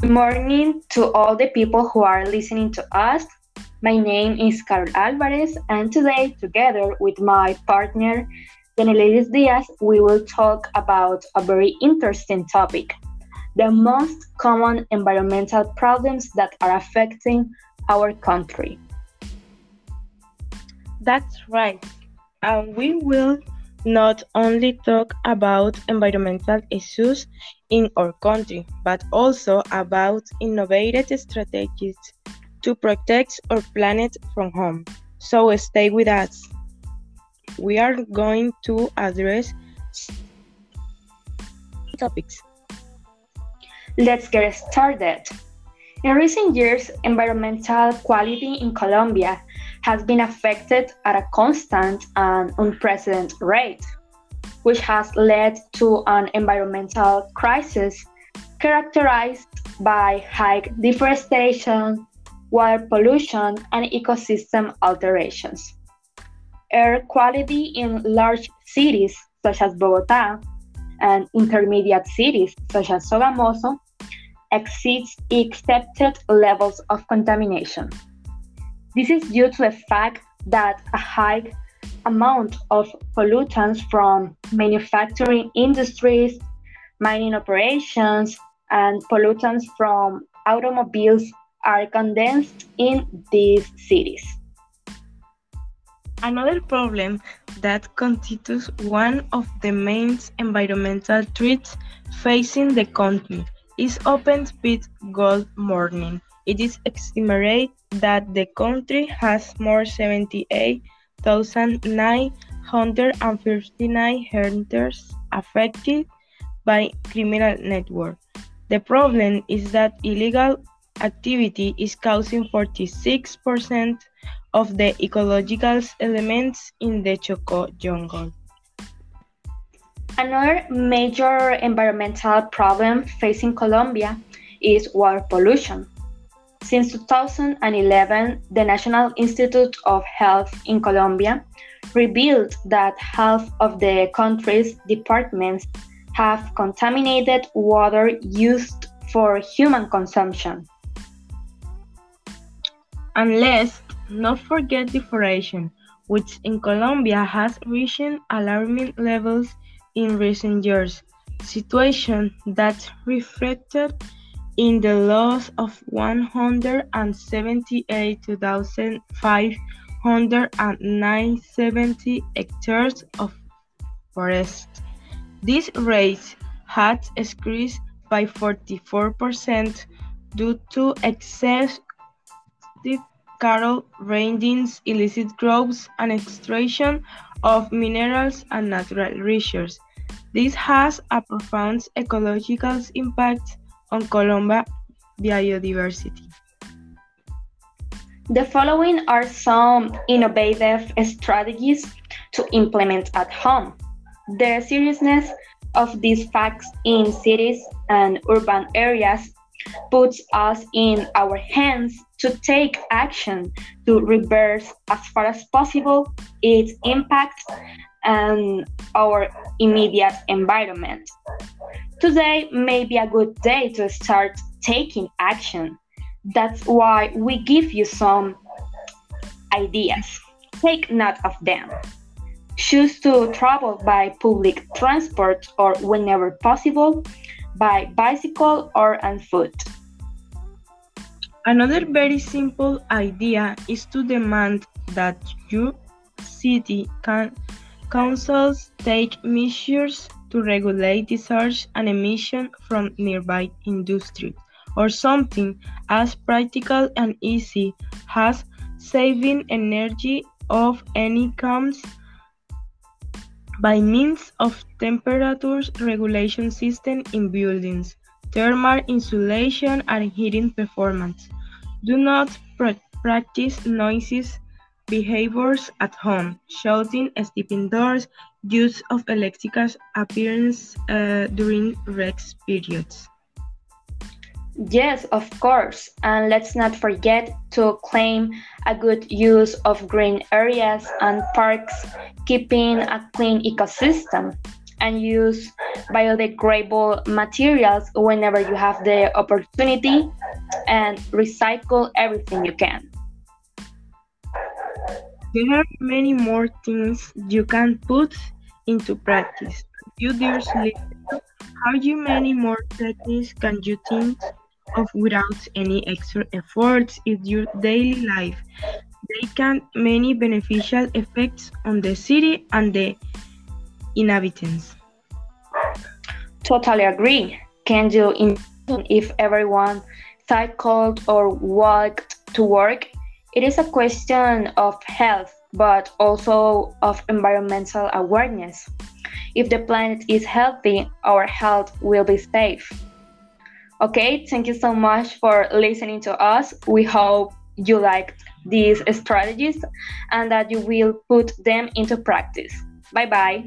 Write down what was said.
Good morning to all the people who are listening to us. My name is Carol Alvarez, and today, together with my partner, Denelides Diaz, we will talk about a very interesting topic the most common environmental problems that are affecting our country. That's right. And we will not only talk about environmental issues in our country, but also about innovative strategies to protect our planet from harm. So stay with us. We are going to address topics. Let's get started. In recent years, environmental quality in Colombia has been affected at a constant and unprecedented rate, which has led to an environmental crisis characterized by high deforestation, water pollution, and ecosystem alterations. Air quality in large cities such as Bogota and intermediate cities such as Sogamoso exceeds accepted levels of contamination. This is due to the fact that a high amount of pollutants from manufacturing industries, mining operations, and pollutants from automobiles are condensed in these cities. Another problem that constitutes one of the main environmental threats facing the country is open pit gold mining. It is estimated that the country has more 78,959 hectares affected by criminal network. The problem is that illegal activity is causing 46% of the ecological elements in the Choco jungle. Another major environmental problem facing Colombia is water pollution. Since 2011, the National Institute of Health in Colombia revealed that half of the country's departments have contaminated water used for human consumption. And not forget deforestation, which in Colombia has reached alarming levels in recent years, situation that reflected in the loss of 178,570 hectares of forest. This rate had increased by 44% due to excessive cattle raidings, illicit growth, and extraction of minerals and natural resources. This has a profound ecological impact on Colombia biodiversity. The following are some innovative strategies to implement at home. The seriousness of these facts in cities and urban areas puts us in our hands to take action to reverse as far as possible its impact and our immediate environment. Today may be a good day to start taking action. That's why we give you some ideas. Take note of them. Choose to travel by public transport or whenever possible by bicycle or on foot. Another very simple idea is to demand that your city can Councils take measures to regulate the discharge and emission from nearby industries, or something as practical and easy as saving energy of any comes by means of temperature regulation system in buildings, thermal insulation and heating performance. Do not practice noises behaviors at home, shouting, sleeping doors, use of electrical appearance uh, during rest periods. Yes, of course. And let's not forget to claim a good use of green areas and parks, keeping a clean ecosystem. and use biodegradable materials whenever you have the opportunity and recycle everything you can. There are many more things you can put into practice. You dear listener, how many more techniques can you think of without any extra efforts in your daily life? They can many beneficial effects on the city and the inhabitants. Totally agree. Can you imagine if everyone cycled or walked to work? It is a question of health, but also of environmental awareness. If the planet is healthy, our health will be safe. Okay, thank you so much for listening to us. We hope you liked these strategies and that you will put them into practice. Bye bye.